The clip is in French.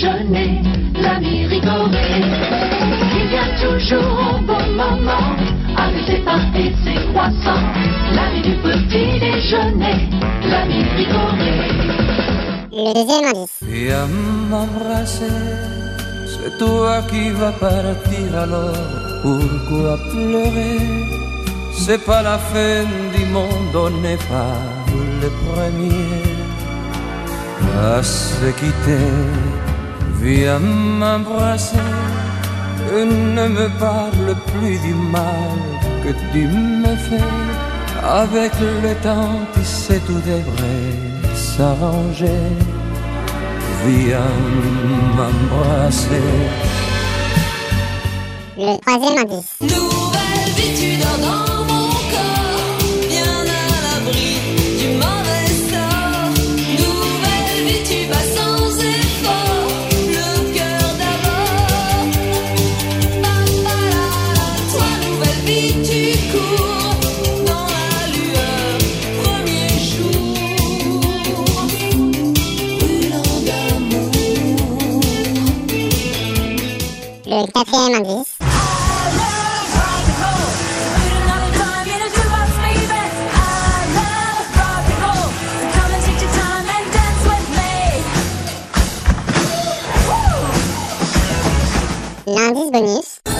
déjeuner, l'ami Ricoré. Il vient toujours au bon moment, avec ses pains et ses croissants. L'ami du petit déjeuner, l'ami Ricoré. Le deuxième indice. Viens m'embrasser, c'est toi qui vas partir alors. Pourquoi pleurer C'est pas la fin du monde, on n'est pas le premier à se quitter. Viens m'embrasser et ne me parle plus du mal que tu me fais. Avec le temps, tu sais, tout devrait s'arranger. Viens m'embrasser. Le troisième indice. Le quatrième indice. L'indice bonus.